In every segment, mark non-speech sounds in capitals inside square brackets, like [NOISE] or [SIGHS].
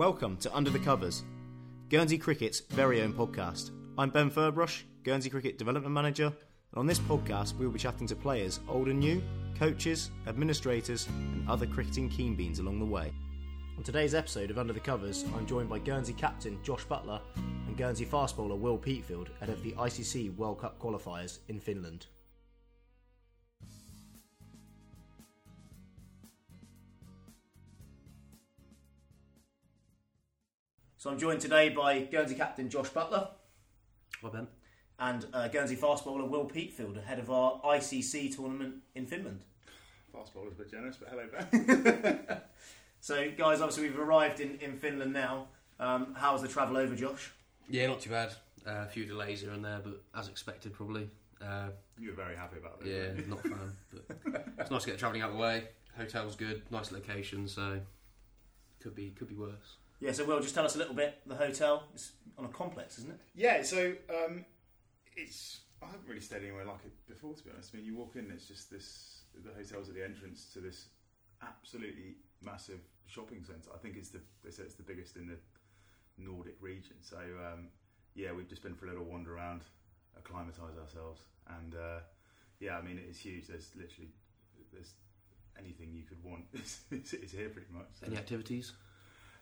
Welcome to Under the Covers, Guernsey Cricket's very own podcast. I'm Ben Ferbrache, Guernsey Cricket Development Manager, and on this podcast we will be chatting to players old and new, coaches, administrators, and other cricketing keen beans along the way. On today's episode of Under the Covers, I'm joined by Guernsey captain Josh Butler and Guernsey fast bowler Will Peatfield ahead of the ICC World Cup qualifiers in Finland. So I'm joined today by Guernsey captain Josh Butler Hi Ben. and uh, Guernsey fast bowler Will Peatfield ahead of our ICC tournament in Finland. Fast bowler's a bit generous, but hello, Ben. [LAUGHS] So, guys, obviously we've arrived in, in Finland now. Um, how was the travel over, Josh? Yeah, not too bad. Uh, a few delays here and there, but as expected, probably. Uh, you were very happy about that. yeah, weren't you? not a fan. [LAUGHS] But it's nice to get travelling out of the way. Hotel's good, nice location, so could be could be worse. Yeah, so Will, just tell us a little bit. The hotel is on a complex, isn't it? Yeah, so um, it's. I haven't really stayed anywhere like it before, to be honest. I mean, you walk in, it's just this. The hotel's at the entrance to this absolutely massive shopping centre. I think it's the. They say it's the biggest in the Nordic region. So um, yeah, we've just been for a little wander around, acclimatise ourselves, and uh, yeah, I mean it's huge. There's literally there's anything you could want. [LAUGHS] It's, it's, it's here pretty much. So. Any activities?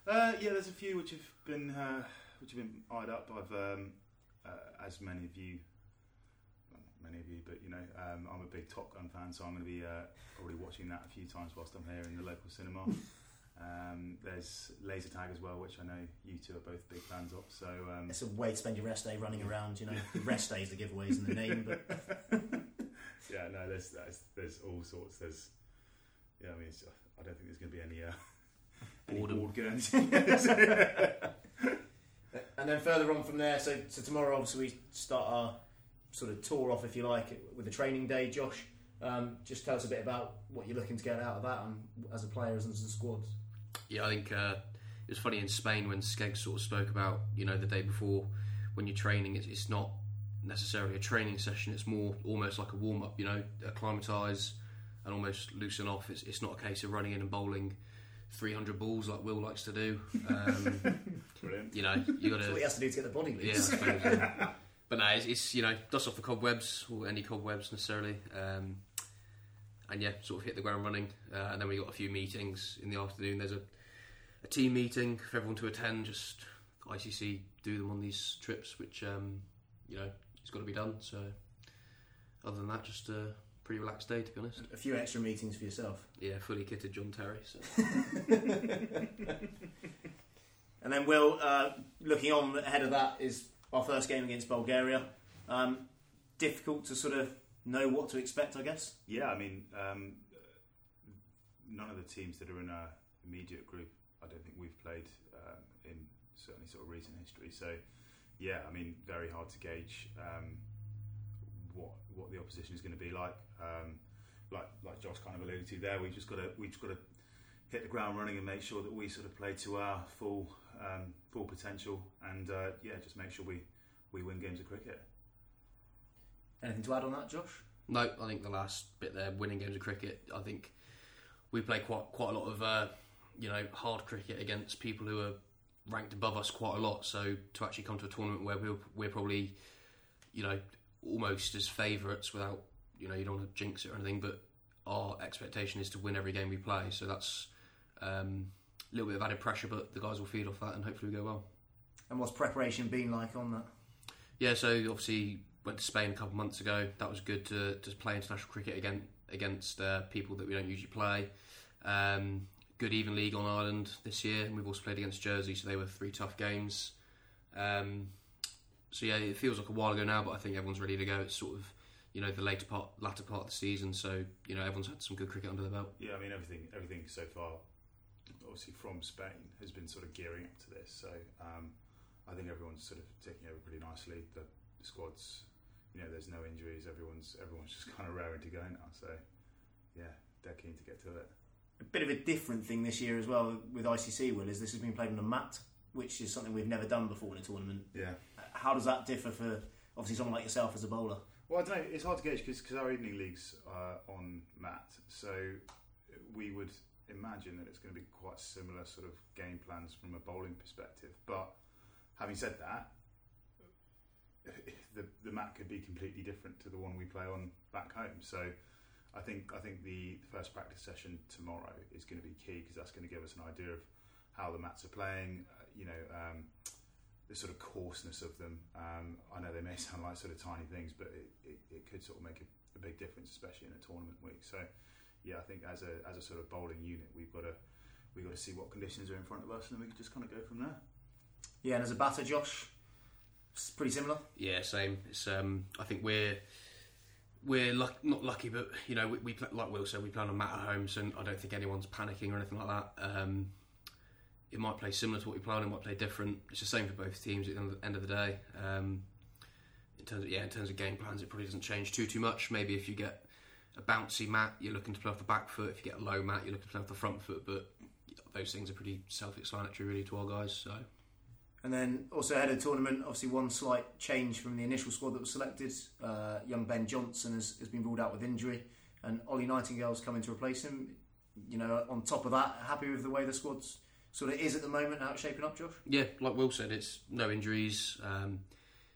Uh, yeah, there's a few which have been uh, which have been eyed up. I've, um, uh, as many of you, well, not many of you, but you know, um, I'm a big Top Gun fan, so I'm going to be uh, probably watching that a few times whilst I'm here in the local cinema. [LAUGHS] um, there's laser tag as well, which I know you two are both big fans of. So um, It's a way to spend your rest day running around, you know. The [LAUGHS] rest day is the giveaways in the name, but [LAUGHS] yeah, no, there's, there's there's all sorts. There's yeah, I mean, it's, I don't think there's going to be any. Any Boredom. board games. [LAUGHS] And then further on from there, so, so tomorrow obviously we start our sort of tour off, if you like, with the training day. Josh, um, just tell us a bit about what you're looking to get out of that and as a player and as a squad. Yeah, I think uh, it was funny in Spain when Skeggs sort of spoke about you know the day before when you're training, it's, it's not necessarily a training session. It's more almost like a warm up. You know, acclimatise and almost loosen off. It's, it's not a case of running in and bowling 300 balls like Will likes to do. Um, [LAUGHS] Brilliant. you know, you got That's what he to has to do to get the body yeah. Loose. suppose, yeah. [LAUGHS] But no, it's, it's you know dust off the cobwebs or any cobwebs necessarily. Um, and yeah, sort of hit the ground running. Uh, and then we got a few meetings in the afternoon. There's a, a team meeting for everyone to attend. Just ICC do them on these trips, which um, you know it's got to be done. So other than that, just a pretty relaxed day to be honest. A few extra meetings for yourself. Yeah, fully kitted John Terry. So [LAUGHS] And then Will, uh, looking on ahead of that is our first game against Bulgaria. Um, difficult to sort of know what to expect, I guess. Yeah, I mean, um, none of the teams that are in our immediate group, I don't think we've played um, in certainly sort of recent history. So, yeah, I mean, very hard to gauge um, what what the opposition is going to be like. Um, like like Josh kind of alluded to there, we've just got to we've just got to hit the ground running and make sure that we sort of play to our full um, full potential, and uh, yeah, just make sure we we win games of cricket. Anything to add on that, Josh? No, I think the last bit there, winning games of cricket. I think we play quite quite a lot of uh, you know hard cricket against people who are ranked above us quite a lot. So to actually come to a tournament where we're we're probably you know almost as favourites without you know you don't want to jinx it or anything, but our expectation is to win every game we play. So that's um, a little bit of added pressure, but the guys will feed off that and hopefully we go well. And what's preparation been like on that? Yeah, so obviously went to Spain a couple of months ago. That was good to, to play international cricket again against uh, people that we don't usually play. Um, good even league on Ireland this year, and we've also played against Jersey, so they were three tough games. Um, so yeah, it feels like a while ago now, but I think everyone's ready to go. It's sort of you know the later part, latter part of the season, so you know everyone's had some good cricket under their belt. Yeah, I mean everything everything so far, obviously from Spain, has been sort of gearing up to this. So um, I think everyone's sort of taking over pretty nicely. The, the squads, you know, there's no injuries. Everyone's everyone's just [LAUGHS] kind of raring to go now. So yeah, they're keen to get to it. A bit of a different thing this year as well with ICC, Will, is this has been played on a mat, which is something we've never done before in a tournament. Yeah. How does that differ for obviously someone like yourself as a bowler? Well, I don't know. It's hard to gauge because our evening leagues are on mat, so we would imagine that it's going to be quite similar sort of game plans from a bowling perspective. But having said that, the the mat could be completely different to the one we play on back home. So. I think I think the first practice session tomorrow is going to be key because that's going to give us an idea of how the mats are playing. Uh, you know, um, the sort of coarseness of them. Um, I know they may [LAUGHS] sound like sort of tiny things, but it, it, it could sort of make a, a, big difference, especially in a tournament week. So, yeah, I think as a as a sort of bowling unit, we've got to we've got to see what conditions are in front of us, and then we can just kind of go from there. Yeah, and as a batter, Josh, it's pretty similar. Yeah, same. It's um, I think we're we're luck- not lucky, but you know, we, we play, like Will said, we plan on a mat at home, so I don't think anyone's panicking or anything like that. Um, it might play similar to what we play on, it might play different. It's the same for both teams at the end of the day. Um, in terms of yeah, in terms of game plans, it probably doesn't change too too much. Maybe if you get a bouncy mat, you're looking to play off the back foot. If you get a low mat, you're looking to play off the front foot. But those things are pretty self-explanatory, really, to our guys. So. And then also ahead of the tournament, obviously one slight change from the initial squad that was selected. Uh, young Ben Johnson has, has been ruled out with injury, and Ollie Nightingale's coming to replace him. You know, on top of that, happy with the way the squad's sort of is at the moment, how it's shaping up, Josh? Yeah, like Will said, it's no injuries. Um,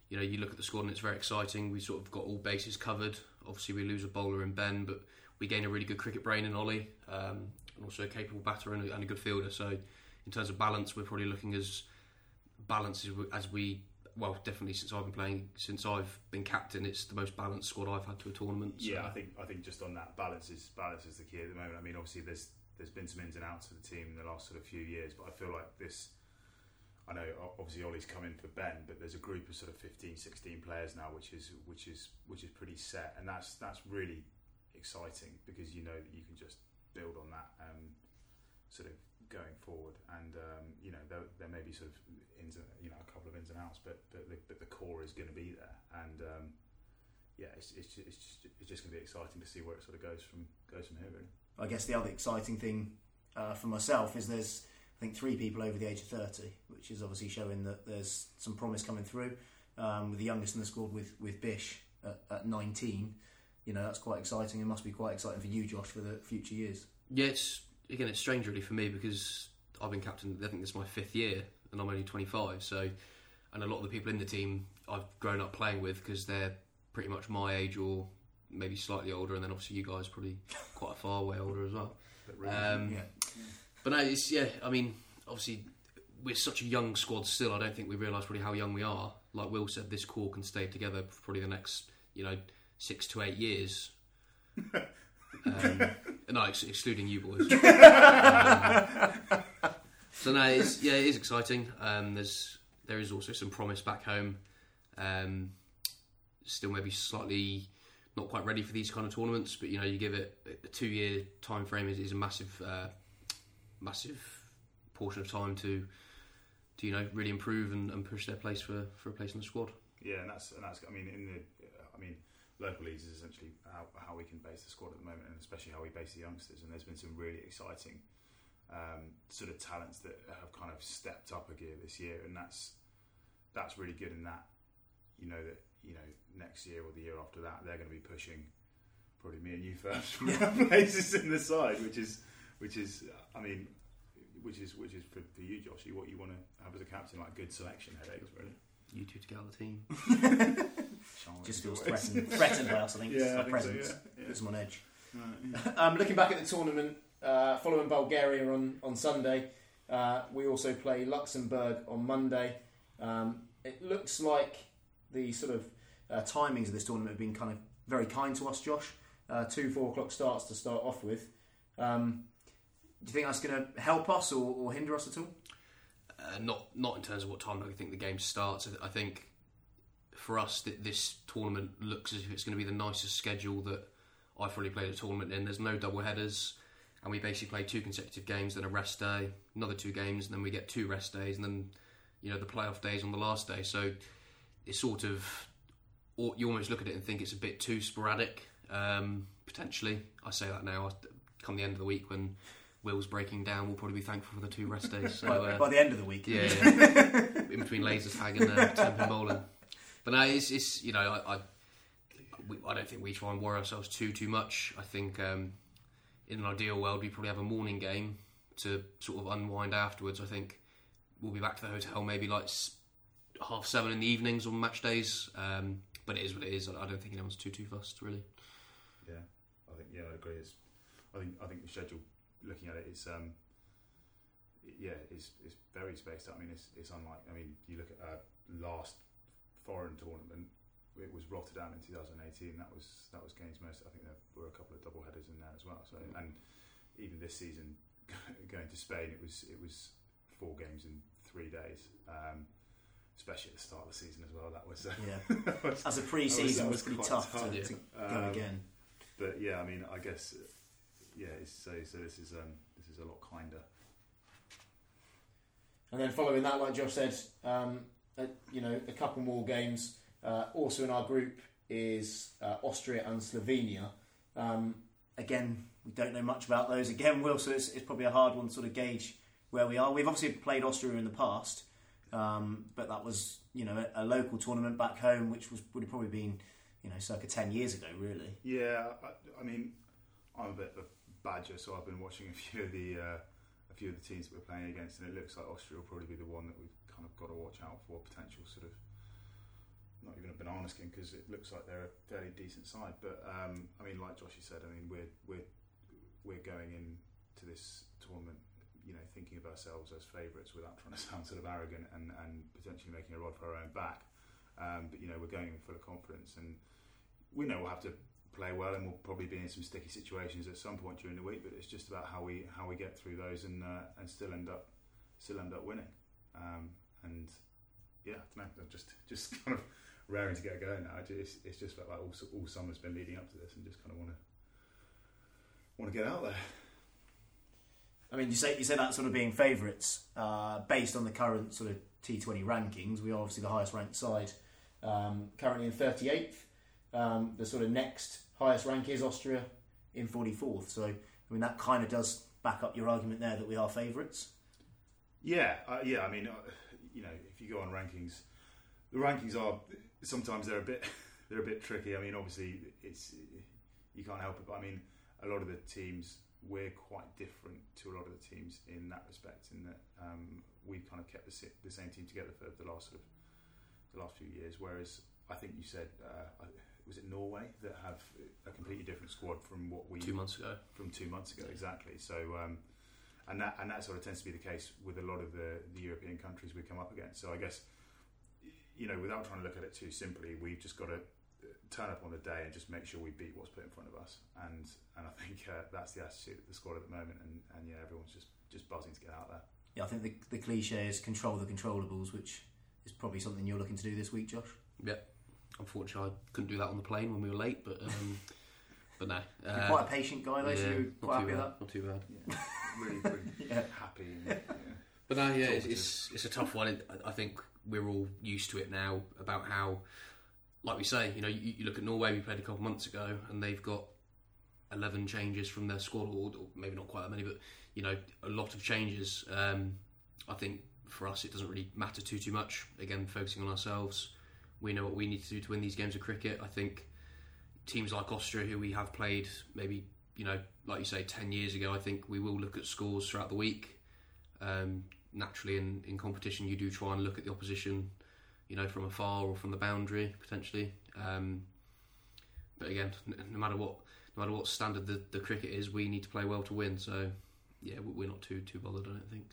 you know, you look at the squad and it's very exciting. We sort of got all bases covered. Obviously, we lose a bowler in Ben, but we gain a really good cricket brain in Ollie, um, and also a capable batter and a, and a good fielder. So, in terms of balance, we're probably looking as balanced as we well, definitely since I've been playing, since I've been captain, it's the most balanced squad I've had to a tournament. So. Yeah, I think I think just on that balance is balance is the key at the moment. I mean, obviously there's there's been some ins and outs of the team in the last sort of few years, but I feel like this. I know obviously Ollie's come in for Ben, but there's a group of sort of 15, 16 players now, which is which is which is pretty set, and that's that's really exciting because you know that you can just build on that um, sort of going forward. And um, you know there, there may be sort of ins and, you know a couple of ins and outs, but but the, but the core is going to be there. And um, yeah, it's it's just, it's just, it's just going to be exciting to see where it sort of goes from goes from here. Really. I guess the other exciting thing uh, for myself is there's I think three people over the age of 30, which is obviously showing that there's some promise coming through. Um, with the youngest in the squad with with Bish at, at 19, you know that's quite exciting. It must be quite exciting for you, Josh, for the future years. Yeah, it's again, it's strange really for me because I've been captain. I think this is my fifth year, and I'm only 25. So, and a lot of the people in the team I've grown up playing with because they're pretty much my age or maybe slightly older, and then obviously you guys probably [LAUGHS] quite a far way older as well. Um, yeah. But no, it's yeah. I mean, obviously we're such a young squad still. I don't think we realise really how young we are. Like Will said, this core can stay together for probably the next you know six to eight years. [LAUGHS] um, no, ex- excluding you boys. um, [LAUGHS] so no, it's, yeah, it is exciting. Um, there's there is also some promise back home. Um, still maybe slightly not quite ready for these kind of tournaments, but you know you give it a two year time frame is, is a massive uh, massive portion of time to to you know really improve and, and push their place for, for a place in the squad. Yeah, and that's and that's I mean in the I mean local leagues is essentially how, how we can base the squad at the moment, and especially how we base the youngsters. And there's been some really exciting um, sort of talents that have kind of stepped up a gear this year, and that's that's really good. In that, you know that you know next year or the year after that, they're going to be pushing probably me and you first places in the side, which is which is I mean. Which is which is for, for you, Josh. What you want to have as a captain, like good selection headaches, really. You two together the team. [LAUGHS] Just feels threatened, threatened by us. I think [LAUGHS] yeah, our presence so, yeah. puts them on edge. Right, yeah. [LAUGHS] um, looking back at the tournament, uh, following Bulgaria on on Sunday, uh, we also play Luxembourg on Monday. Um, it looks like the sort of uh, timings of this tournament have been kind of very kind to us, Josh. Uh, two four o'clock starts to start off with. Um, do you think that's going to help us or, or hinder us at all? Uh, not not in terms of what time I think the game starts. I think for us, this tournament looks as if it's going to be the nicest schedule that I've really played a tournament in. There's no double headers, and we basically play two consecutive games, then a rest day, another two games, and then we get two rest days, and then you know the playoff days on the last day. So it's sort of you almost look at it and think it's a bit too sporadic. Um, potentially, I say that now. Come the end of the week when Will's breaking down, we'll probably be thankful for the two rest days. So, uh, by the end of the week, yeah, [LAUGHS] yeah. in between laser tag and uh, temp bowling. But no, it's, it's you know I I, we, I, don't think we try and worry ourselves too too much. I think um, in an ideal world, we probably have a morning game to sort of unwind afterwards. I think we'll be back to the hotel maybe like half seven in the evenings on match days. Um, but it is what it is. I don't think anyone's too too fussed really. Yeah, I think yeah, I agree. It's, I think I think the schedule, looking at it, is um, yeah, it's it's very spaced out. I mean, it's it's unlike. I mean, you look at our last foreign tournament. It was Rotterdam in 2018. That was that was games most. I think there were a couple of double headers in there as well. So and even this season, [LAUGHS] going to Spain, it was it was four games in three days. Um, especially at the start of the season as well. That was uh, Yeah. [LAUGHS] that was As a That pre-season was- was, pretty tough, tough, to, yeah. to go Um, again. But yeah, I mean, I guess uh, yeah. So so this is um, this is a lot kinder. And then following that, like Josh said, um, a, you know, a couple more games. Uh, also in our group is uh, Austria and Slovenia. Um, again, we don't know much about those. Again, Will, so it's, it's probably a hard one to sort of gauge where we are. We've obviously played Austria in the past, um, but that was you know a, a local tournament back home, which was would have probably been you know circa ten years ago, really. Yeah, I, I mean, I'm a bit of a badger, so I've been watching a few of the uh, a few of the teams that we're playing against, and it looks like Austria will probably be the one that we've kind of got to watch out for potential sort of. Not even a banana skin because it looks like they're a fairly decent side, but um, I mean, like Joshy said, I mean, we're we're we're going into this tournament, you know, thinking of ourselves as favourites without trying to [LAUGHS] sound sort of arrogant and, and potentially making a rod for our own back. Um, but you know, we're going in full of confidence, and we know we'll have to play well, and we'll probably be in some sticky situations at some point during the week. But it's just about how we how we get through those and uh, and still end up still end up winning. Um, and yeah, I I'm just [LAUGHS] just kind of raring to get going now. It's, it's just felt like all, all summer's been leading up to this, and just kind of want to want to get out there. I mean, you say you say that sort of being favourites uh, based on the current sort of T20 rankings. We are obviously the highest ranked side, um, currently in 38th. Um, the sort of next highest rank is Austria in 44th. So, I mean, that kind of does back up your argument there that we are favourites. Yeah, uh, yeah. I mean, uh, you know, if you go on rankings, the rankings are sometimes they're a bit [LAUGHS] they're a bit tricky. I mean, obviously, it's you can't help it. But I mean, a lot of the teams we're quite different to a lot of the teams in that respect. In that um, we've kind of kept the, the same team together for the last sort of the last few years. Whereas I think you said uh, was it Norway that have a completely different squad from what we Two months ago. from two months ago exactly. So um, and that and that sort of tends to be the case with a lot of the, the European countries we come up against. So I guess you know without trying to look at it too simply, we've just got to turn up on the day and just make sure we beat what's put in front of us. And and I think uh, that's the attitude of the squad at the moment. And, and yeah, everyone's just just buzzing to get out there. Yeah, I think the, the cliche is control the controllables, which is probably something you're looking to do this week, Josh. Yeah. Unfortunately, I couldn't do that on the plane when we were late, but um, [LAUGHS] but no. You're Uh, quite a patient guy, though, so yeah, you're not quite too happy with bad. that. Not too bad. Yeah, really, really [LAUGHS] Yeah. happy. And, yeah. But no, yeah, it's, it's it's a tough one. I think we're all used to it now about how, like we say, you know, you, you look at Norway. We played a couple of months ago, and they've got eleven changes from their squad, or, or maybe not quite that many, but you know, a lot of changes. Um, I think for us, it doesn't really matter too too much. Again, focusing on ourselves, we know what we need to do to win these games of cricket. I think teams like Austria, who we have played maybe you know, like you say, ten years ago, I think we will look at scores throughout the week. Um, naturally, in, in competition, you do try and look at the opposition, you know, from afar or from the boundary potentially. Um, but again, no matter what, no matter what standard the, the cricket is, we need to play well to win. So, yeah, we- we're not too too bothered. I don't think.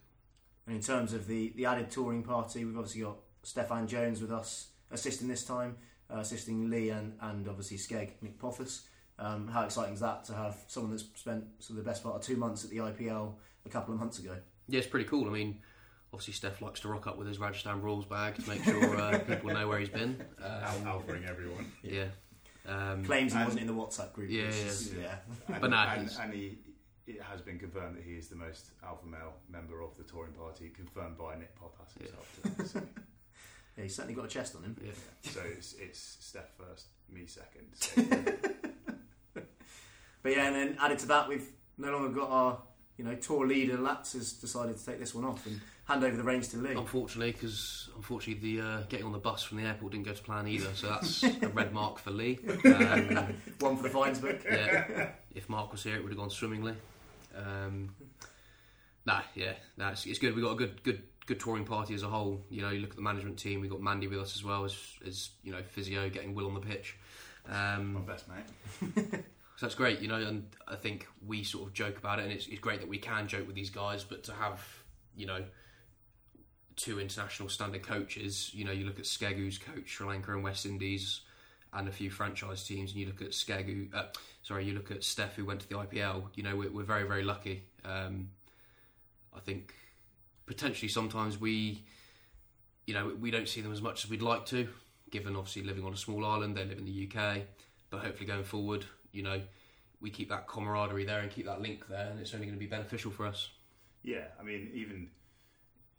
And in terms of the, the added touring party, we've obviously got Stefan Jones with us assisting this time, uh, assisting Lee and, and obviously Skeg, Nick. Um, how exciting is that to have someone that's spent sort of the best part of two months at the IPL a couple of months ago? Yeah, it's pretty cool. I mean, obviously Steph likes to rock up with his Rajasthan Royals bag to make sure uh, [LAUGHS] people know where he's been. Um, Al- alphaing everyone. yeah. Um, Claims he And- wasn't in the WhatsApp group. Yeah, which yeah. is- yeah. And, But no, and, he's- and he, it has been confirmed that he is the most alpha male member of the touring party, confirmed by Nick Pothas himself. today. So, [LAUGHS] Yeah, he's certainly got a chest on him. yeah. so it's, it's Steph first, me second. So, [LAUGHS] But yeah, and then added to that, we've no longer got our you know, tour leader Lats has decided to take this one off and hand over the reins to Lee. Unfortunately, because unfortunately the uh, getting on the bus from the airport didn't go to plan either, so that's a red mark for Lee. Um, [LAUGHS] One for the fines book. yeah, if Mark was here, it would have gone swimmingly. Um, nah, yeah, nah, it's, it's good. We got a good, good, good touring party as a whole. You know, you look at the management team. We got Mandy with us as well as, as you know, physio getting Will on the pitch. My Um, best mate. [LAUGHS] so that's great, you know, and I think we sort of joke about it, and it's, it's great that we can joke with these guys, but to have, you know, two international standard coaches, you know, you look at Skegu's coach Sri Lanka and West Indies, and a few franchise teams, and you look at Skegu, uh, sorry, you look at Steph who went to the IPL. You know, we're, we're very very lucky. Um, I think potentially sometimes we, you know, we don't see them as much as we'd like to, given obviously living on a small island. They live in the UK, but hopefully going forward, you know, we keep that camaraderie there and keep that link there, and it's only going to be beneficial for us. Yeah, I mean, even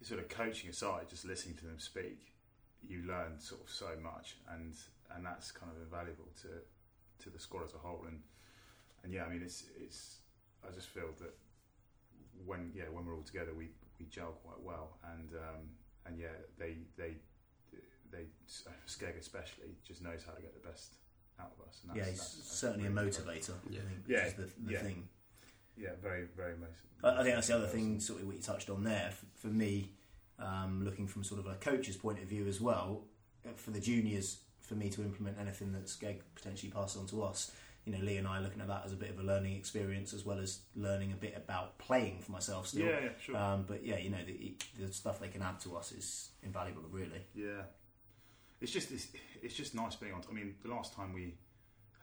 sort of coaching aside, just listening to them speak, you learn sort of so much, and and that's kind of invaluable to to the squad as a whole. And and yeah, I mean, it's it's. I just feel that when yeah when we're all together, we we gel quite well, and um, and yeah, they they they Skeg especially just knows how to get the best out of us. And Yeah, that's, he's that's- that's certainly a really motivator. encouraging. I Yeah. think, Yeah, is the, the yeah. thing. Yeah, very very most. I, I think that's the other thing, sort of what you touched on there. For, for me, um, looking from sort of a coach's point of view as well, uh, for the juniors, for me to implement anything that Skeg potentially passed on to us, you know, Lee and I are looking at that as a bit of a learning experience as well as learning a bit about playing for myself still. Yeah, yeah, sure. Um, but yeah, you know, the, the stuff they can add to us is invaluable, really. Yeah, it's just it's, it's just nice being on. I mean, the last time we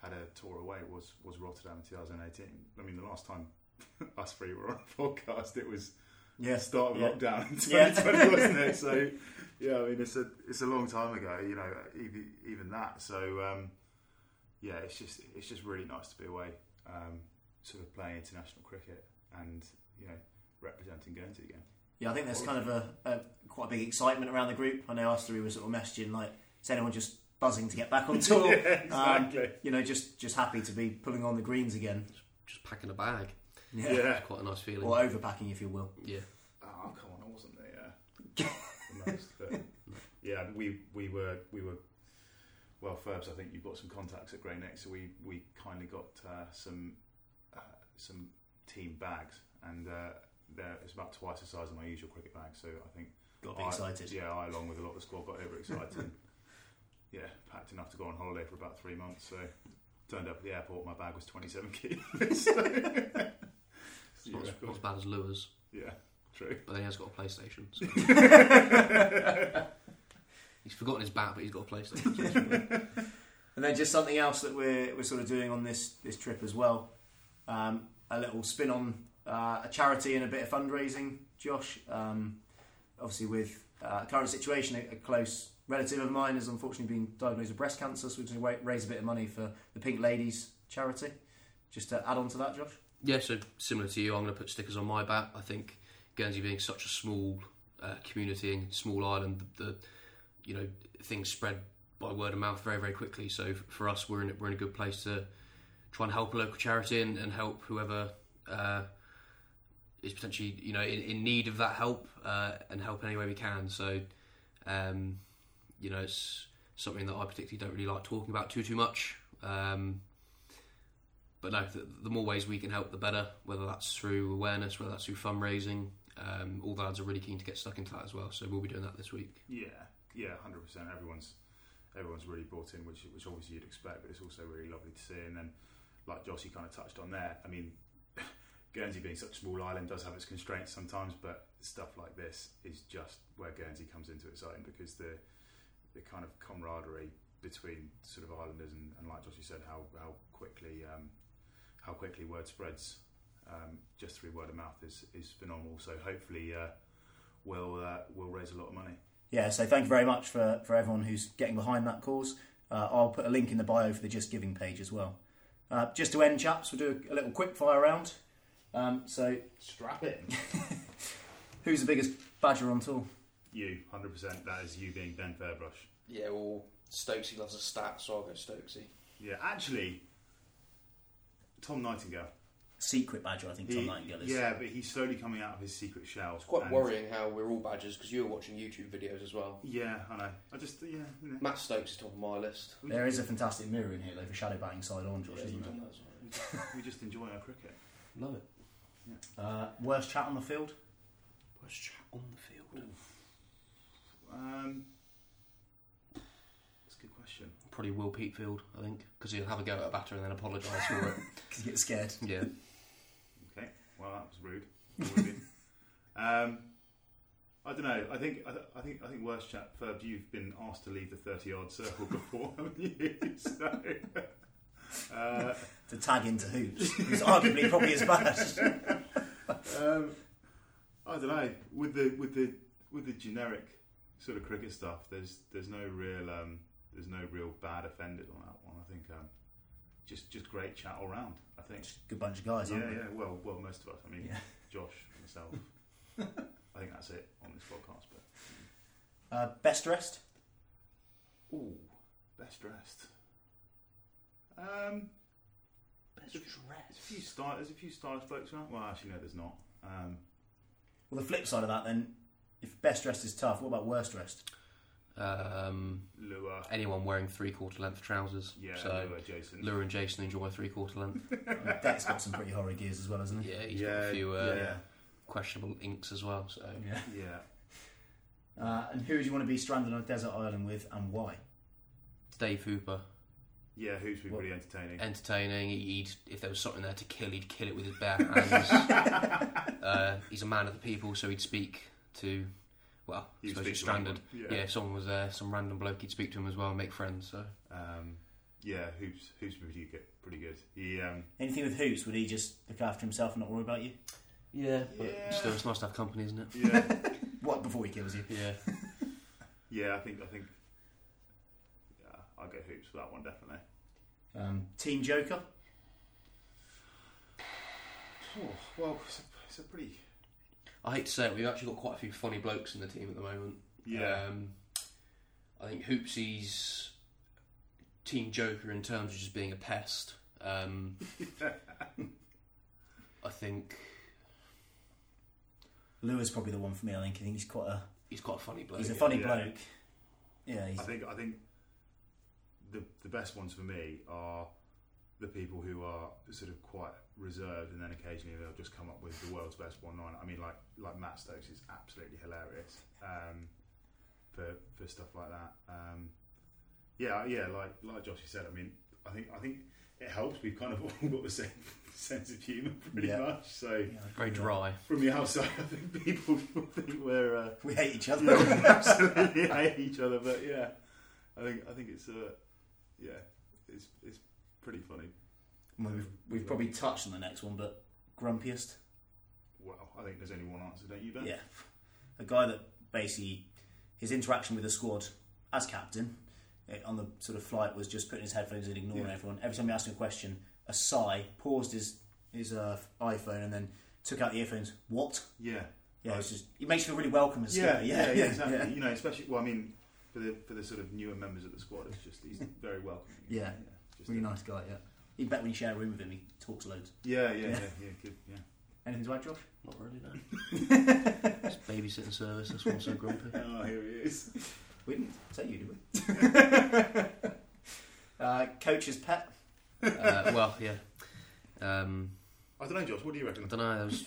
had a tour away was was Rotterdam in 2018. I mean, the last time [LAUGHS] us three were on a [LAUGHS] podcast, it was Yeah, the start of yeah. lockdown in Yeah. 2020, wasn't it? So [LAUGHS] yeah, I mean, it's a it's a long time ago. You know, even even that. So um, yeah, it's just it's just really nice to be away, um, sort of playing international cricket and you know representing Guernsey again. Yeah, I think there's kind of a, a quite a big excitement around the group. I know us three were sort of messaging like, is anyone just buzzing to get back on tour? Yeah, exactly. Um, you know, just just happy to be pulling on the greens again. Just packing a bag, Yeah. yeah. it's quite a nice feeling. Or overpacking, if you will. Yeah, Oh come on, I wasn't there. the [LAUGHS] most, but yeah, we we were we were. Well, Ferbs, I think you've got some contacts at Grey Neck, so we we kindly got uh, some uh, some team bags, and uh, it's about twice the size of my usual cricket bag. So I think Got to be I- excited. Yeah, I along with a lot of the squad got overexcited. and, [LAUGHS] yeah, packed enough to go on holiday for about three months. So turned up at the airport, my bag was twenty seven kilos. [LAUGHS] so, it's not, as- not as bad as Lewis, yeah, true. but then he has got a PlayStation. So. [LAUGHS] he's forgotten his bat, but he's got a PlayStation. so. [LAUGHS] And then just something else that we're, we're sort of doing on this, this trip as well. Um, a little spin on uh, a charity and a bit of fundraising, Josh. Um, obviously, with uh, current situation, a, a close relative of mine has unfortunately been diagnosed with breast cancer, so we're going to raise a bit of money for the Pink Ladies charity. Just to add on to that, Josh. Yeah, so similar to you, I'm going to put stickers on my bat. I think Guernsey being such a small uh, community and small island, the, the you know things spread by word of mouth very very quickly. So for us, we're in we're in a good place to try and help a local charity and, and help whoever uh, is potentially you know in, in need of that help uh, and help in any way we can. So um, you know it's something that I particularly don't really like talking about too too much. Um, but no, the, the more ways we can help, the better. Whether that's through awareness, whether that's through fundraising, um, all the lads are really keen to get stuck into that as well. So we'll be doing that this week. Yeah, yeah, hundred percent. Everyone's everyone's really brought in, which which obviously you'd expect, but it's also really lovely to see. And then, like Jossie kind of touched on there, I mean, [LAUGHS] Guernsey being such a small island does have its constraints sometimes, but stuff like this is just where Guernsey comes into its own because the the kind of camaraderie between sort of islanders and, and like Jossie said, how how quickly um, how quickly word spreads um, just through word of mouth is is phenomenal. So hopefully. Uh, Will uh, will raise a lot of money. Yeah, so thank you very much for, for everyone who's getting behind that cause. Uh, I'll put a link in the bio for the Just Giving page as well. Uh, just to end, chaps, we'll do a, a little quick fire round. Um, so, Strap it. [LAUGHS] who's the biggest badger on tour? You, hundred percent. That is you being Ben Ferbrache. Yeah, well, Stokesy loves a stat, so I'll go Stokesy. Yeah, actually, Tom Nightingale. secret badger. I think Tom He- Nightingale is. yeah, but he's slowly coming out of his secret shell. It's quite and- worrying how we're all badgers because you were watching YouTube videos as well. Yeah, I know. I just yeah, you know. Matt Stokes is top of my list. We, There is a fantastic mirror in here, though, for shadow batting side on, Josh, Yeah, isn't you've there? done that as well. we just enjoy our cricket. Love it. Uh, worst chat on the field? Worst chat on the field? Um, that's a good question. Probably Will Peatfield, I think, because he'll have a go at a batter and then apologise for it. [LAUGHS] Because he gets scared. Yeah. Okay, well that was rude. [LAUGHS] um, I don't know. I think I, th- I think I think worst chat. Ferb, you've been asked to leave the thirty-yard circle [LAUGHS] before, haven't you? So, uh, To tag into hoops. Who's arguably probably as bad. um, I don't know. With the with the with the generic sort of cricket stuff, there's there's no real um, there's no real bad offended on that one. I think um, just just great chat all round. I think. Just a good bunch of guys, Yeah, yeah. Well, well, most of us. I mean, Yeah. [LAUGHS] Josh, myself. [LAUGHS] I think that's it on this podcast. But Uh, best dressed? ooh, best dressed. Um, Best there's a few star. There's a few stylish blokes around. Well, actually, no, there's not. Um, Well, the flip side of that, then, if best dressed is tough, what about worst dressed? Um, Lua, anyone wearing three quarter length trousers. yeah, So Lua, Jason. Lure and Jason enjoy three quarter length. [LAUGHS] Deck's got some pretty horrid gears as well, hasn't he? Yeah, he's yeah, got a few uh, yeah, questionable inks as well. So Yeah. yeah. [LAUGHS] Uh, and who do you want to be stranded on a desert island with, and why? Dave Hooper, Yeah, who's been What- pretty entertaining. entertaining. He'd if there was something there to kill, he'd kill it with his bare hands. [LAUGHS] uh, he's a man of the people, so he'd speak to. Well, I He'd suppose you're stranded. Yeah. yeah. if someone was there, some random bloke, he'd speak to him as well and make friends. So Um, yeah, who's who's pretty good. Pretty good. He um, Anything with Hoops, would he just look after himself and not worry about you? yeah, but Yeah. still, it's nice to have company, isn't it? yeah, [LAUGHS] What, before he kills you? Yeah. [LAUGHS] yeah. I think I think. Yeah, I'll go hoops for that one definitely. Um, Team Joker? [SIGHS] Oh, well, it's a, it's a pretty. I hate to say it, we've actually got quite a few funny blokes in the team at the moment. Yeah. Um, I think Hoopsy's team joker in terms of just being a pest. Um, [LAUGHS] I think Lou is probably the one for me, I think. I think he's quite a... he's quite a funny bloke. He's a funny yeah. bloke. Yeah, he's... I think I think the the best ones for me are the people who are sort of quite reserved, and then occasionally they'll just come up with the world's best one line. I mean, like like Matt Stokes is absolutely hilarious um, for for stuff like that. Um, yeah, yeah, like like Josh said. I mean, I think I think it helps. We've kind of [LAUGHS] all got the same [LAUGHS] sense of humour, pretty Yeah. much. So Yeah, Very dry. from the outside, I think people [LAUGHS] think we're. Uh, We hate each other. yeah, absolutely hate each other. But yeah, I think I think it's uh, yeah, it's it's pretty funny. Well, we've, we've probably touched on the next one, but grumpiest? Well, I think there's only one answer, don't you, Ben? Yeah. A guy that basically, his interaction with the squad as captain eh, on the sort of flight was just putting his headphones in, ignoring Yeah. everyone. Every time he asked him a question, a sigh, paused his, his uh, iPhone and then took out the earphones. What? yeah, Yeah, Right. it's just, it makes you feel really welcome as yeah, skipper. yeah, [LAUGHS] yeah, exactly. yeah. You know, especially well, I mean, for the for the sort of newer members of the squad, it's just he's [LAUGHS] very welcoming. Yeah. Just Really a- nice guy, yeah. Even better when you share a room with him, he talks loads. Yeah, yeah, yeah, Yeah. yeah, good, yeah. Anything to add, Josh? Not really, no. [LAUGHS] it's babysitting service, that's why I'm so grumpy. [LAUGHS] Oh, here he is. We didn't say you, did we? [LAUGHS] uh, coach's pet? Uh, well, yeah. Um, I don't know, Josh. What do you reckon? I don't know. There was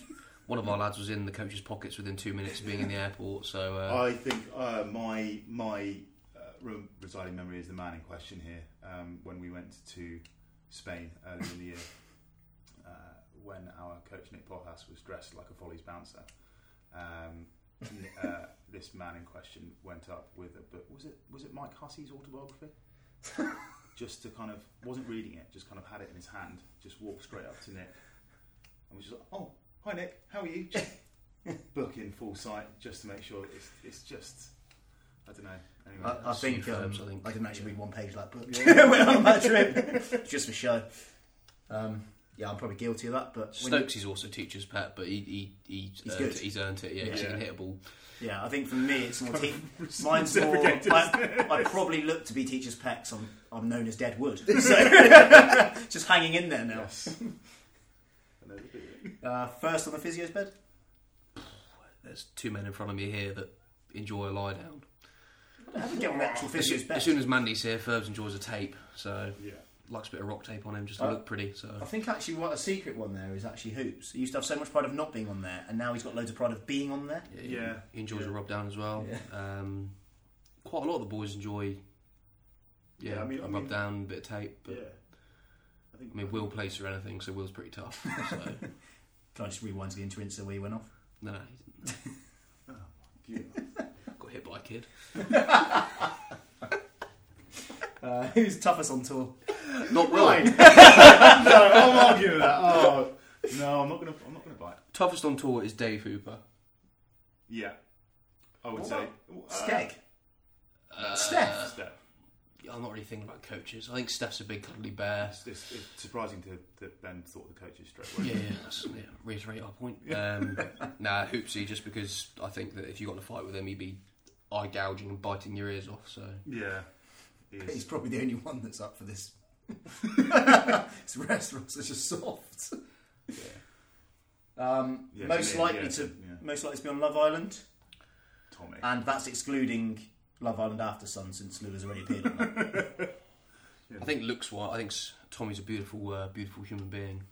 one of our lads was in the coach's pockets within two minutes of being in the airport. So uh, I think uh, my my re- residing memory is the man in question here. Um, when we went to Spain earlier in the year, uh, when our coach Nick Pothas was dressed like a Follies bouncer, um, uh, [LAUGHS] this man in question went up with a book. Was it was it Mike Hussey's autobiography? [LAUGHS] just to kind of wasn't reading it, just kind of had it in his hand, just walked straight up to Nick, and was just like, "Oh, hi Nick, how are you?" [LAUGHS] Book in full sight, just to make sure it's it's just I don't know. Anyway, I, I think, Sea um, I think. I didn't actually read one page of that book Yeah. [LAUGHS] [LAUGHS] when on that trip, just for show. Um, yeah, I'm probably guilty of that, but when you- Stokes is also teacher's pet, but he, he, he He's earned good. it, he's earned it. Yeah, Yeah. he can hit a ball. yeah, I think for me it's more. Te- [LAUGHS] mine's Reciprocated, more. I, I probably look to be teacher's pet 'cause I'm, I'm known as dead wood, so just hanging in there now. Yes. and Never feeling. Uh, first on the physio's bed. There's two men in front of me here that enjoy a lie down. How do you get on the actual As, physio's as soon as Mandy's here, Ferbs enjoys a tape, so Yeah. likes a bit of rock tape on him just to Uh, look pretty. So I think actually what a secret one there is actually hoops. He used to have so much pride of not being on there, and now he's got loads of pride of being on there. he- Yeah. he enjoys Yeah. a rub down as well. Yeah. Um, quite a lot of the boys enjoy. Yeah, Yeah, I mean- a I rub mean- down, bit of tape. But Yeah. I think. I mean, Will plays through anything, so Will's pretty tough. So [LAUGHS] Can I just rewind to the intro into where he went off? no, no, he's [LAUGHS] Yeah. Got hit by a kid. [LAUGHS] Uh, who's toughest on tour? Not Will. [LAUGHS] no, I'm arguing with that. Oh no, I'm not gonna. I'm not gonna bite. Toughest on tour is Dave Hooper. Yeah, I would What say. Skeg. Uh, Steph. Steph. Yeah, I'm not really thinking about coaches. I think Steph's a big cuddly bear. It's, it's, it's surprising to, that Ben thought the coaches straight away. Yeah, yeah, that's, yeah, reiterate our point. [LAUGHS] Um, nah, Hoopsy, just because I think that if you got in a fight with him, he'd be eye gouging and biting your ears off. So Yeah. He He's probably the only one that's up for this. [LAUGHS] His restaurants are just soft. Yeah. Um, Yeah, most yeah, likely yeah, to yeah. most likely to be on Love Island, Tommy. and that's excluding Love Island After Sun since Lou has already appeared on that. [LAUGHS] I think looks wise, I think s- Tommy's a beautiful, uh, beautiful human being,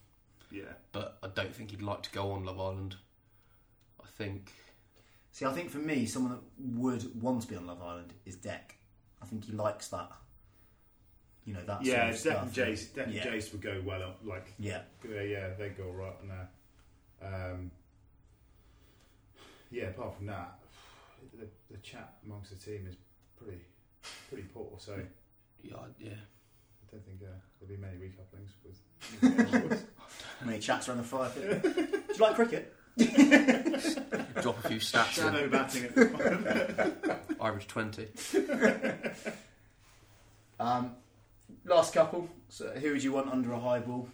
yeah. but I don't think he'd like to go on Love Island. I think See, I think for me, someone that would want to be on Love Island is Deck. I think he likes that. You know that. Yeah, sort Deck of and. Jace. Deck and Jace would go well. up, Like, Yeah, yeah, yeah, they go right on there. Um, yeah. Apart from that, the, the chat amongst the team is pretty, pretty poor. So I yeah, I- don't think uh, there'll be many recouplings with. [LAUGHS] many chats around the fire pit. Do you like cricket? [LAUGHS] Drop a few stats in. Shadow batting at the Average [LAUGHS] twenty. [LAUGHS] Um, last couple. So, who would you want under a high ball?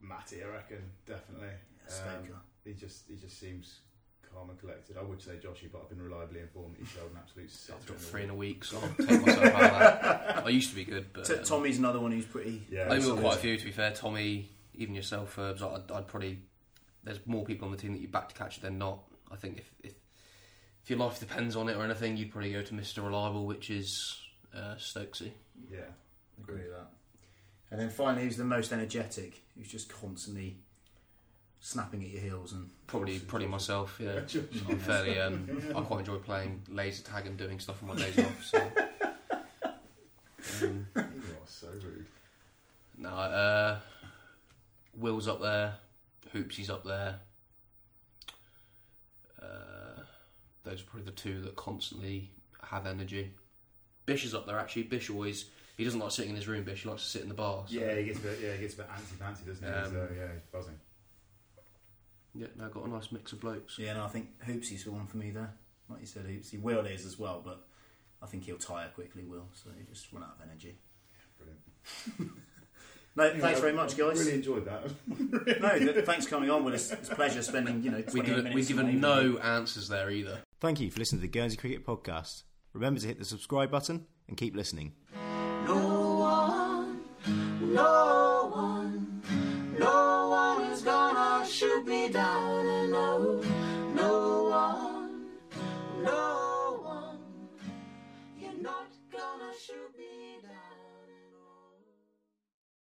Matty, I reckon, definitely. Stoker. he just he just seems calm and collected. I would say Joshy, but I've been reliably informed that he showed an absolute I've dropped three in a week, so I'll take myself out of that. I used to be good, but T- um, Tommy's another one who's pretty. Yeah, I think we've got quite a few to be fair. Tommy, even yourself, Herbs. I'd, I'd probably there's more people on the team that you back to catch than not. I think if, if if your life depends on it or anything, you'd probably go to Mister Reliable, which is uh, Stokesy. Yeah, Agree with that. And then finally, who's the most energetic? Who's just constantly snapping at your heels and Probably probably myself. Yeah, [LAUGHS] I'm fairly. Um, I quite enjoy playing laser tag and doing stuff on my days off. So. [LAUGHS] Um, you are so rude. no, uh, Will's up there, Hoopsy's up there. Uh, those are probably the two that constantly have energy. Bish is up there actually. Bish always he doesn't like sitting in his room. Bish he likes to sit in the bar. so- Yeah, he gets a bit. Yeah, he gets a bit antsy fancy, doesn't he? Um, so yeah, he's buzzing. yeah. No, got a nice mix of blokes. yeah, no, I think Hoopsy's the one for me there. Like you said, Hoopsy. Will is as well, but I think he'll tire quickly. Will, so he just run out of energy. Brilliant. [LAUGHS] No, thanks very much, guys. Really enjoyed that. [LAUGHS] no, th- thanks for coming on. Will, it's, it's a pleasure spending you know. 28 We given, minutes we've given no answers there either. Thank you for listening to the Guernsey Cricket Podcast. Remember to hit the subscribe button and keep listening.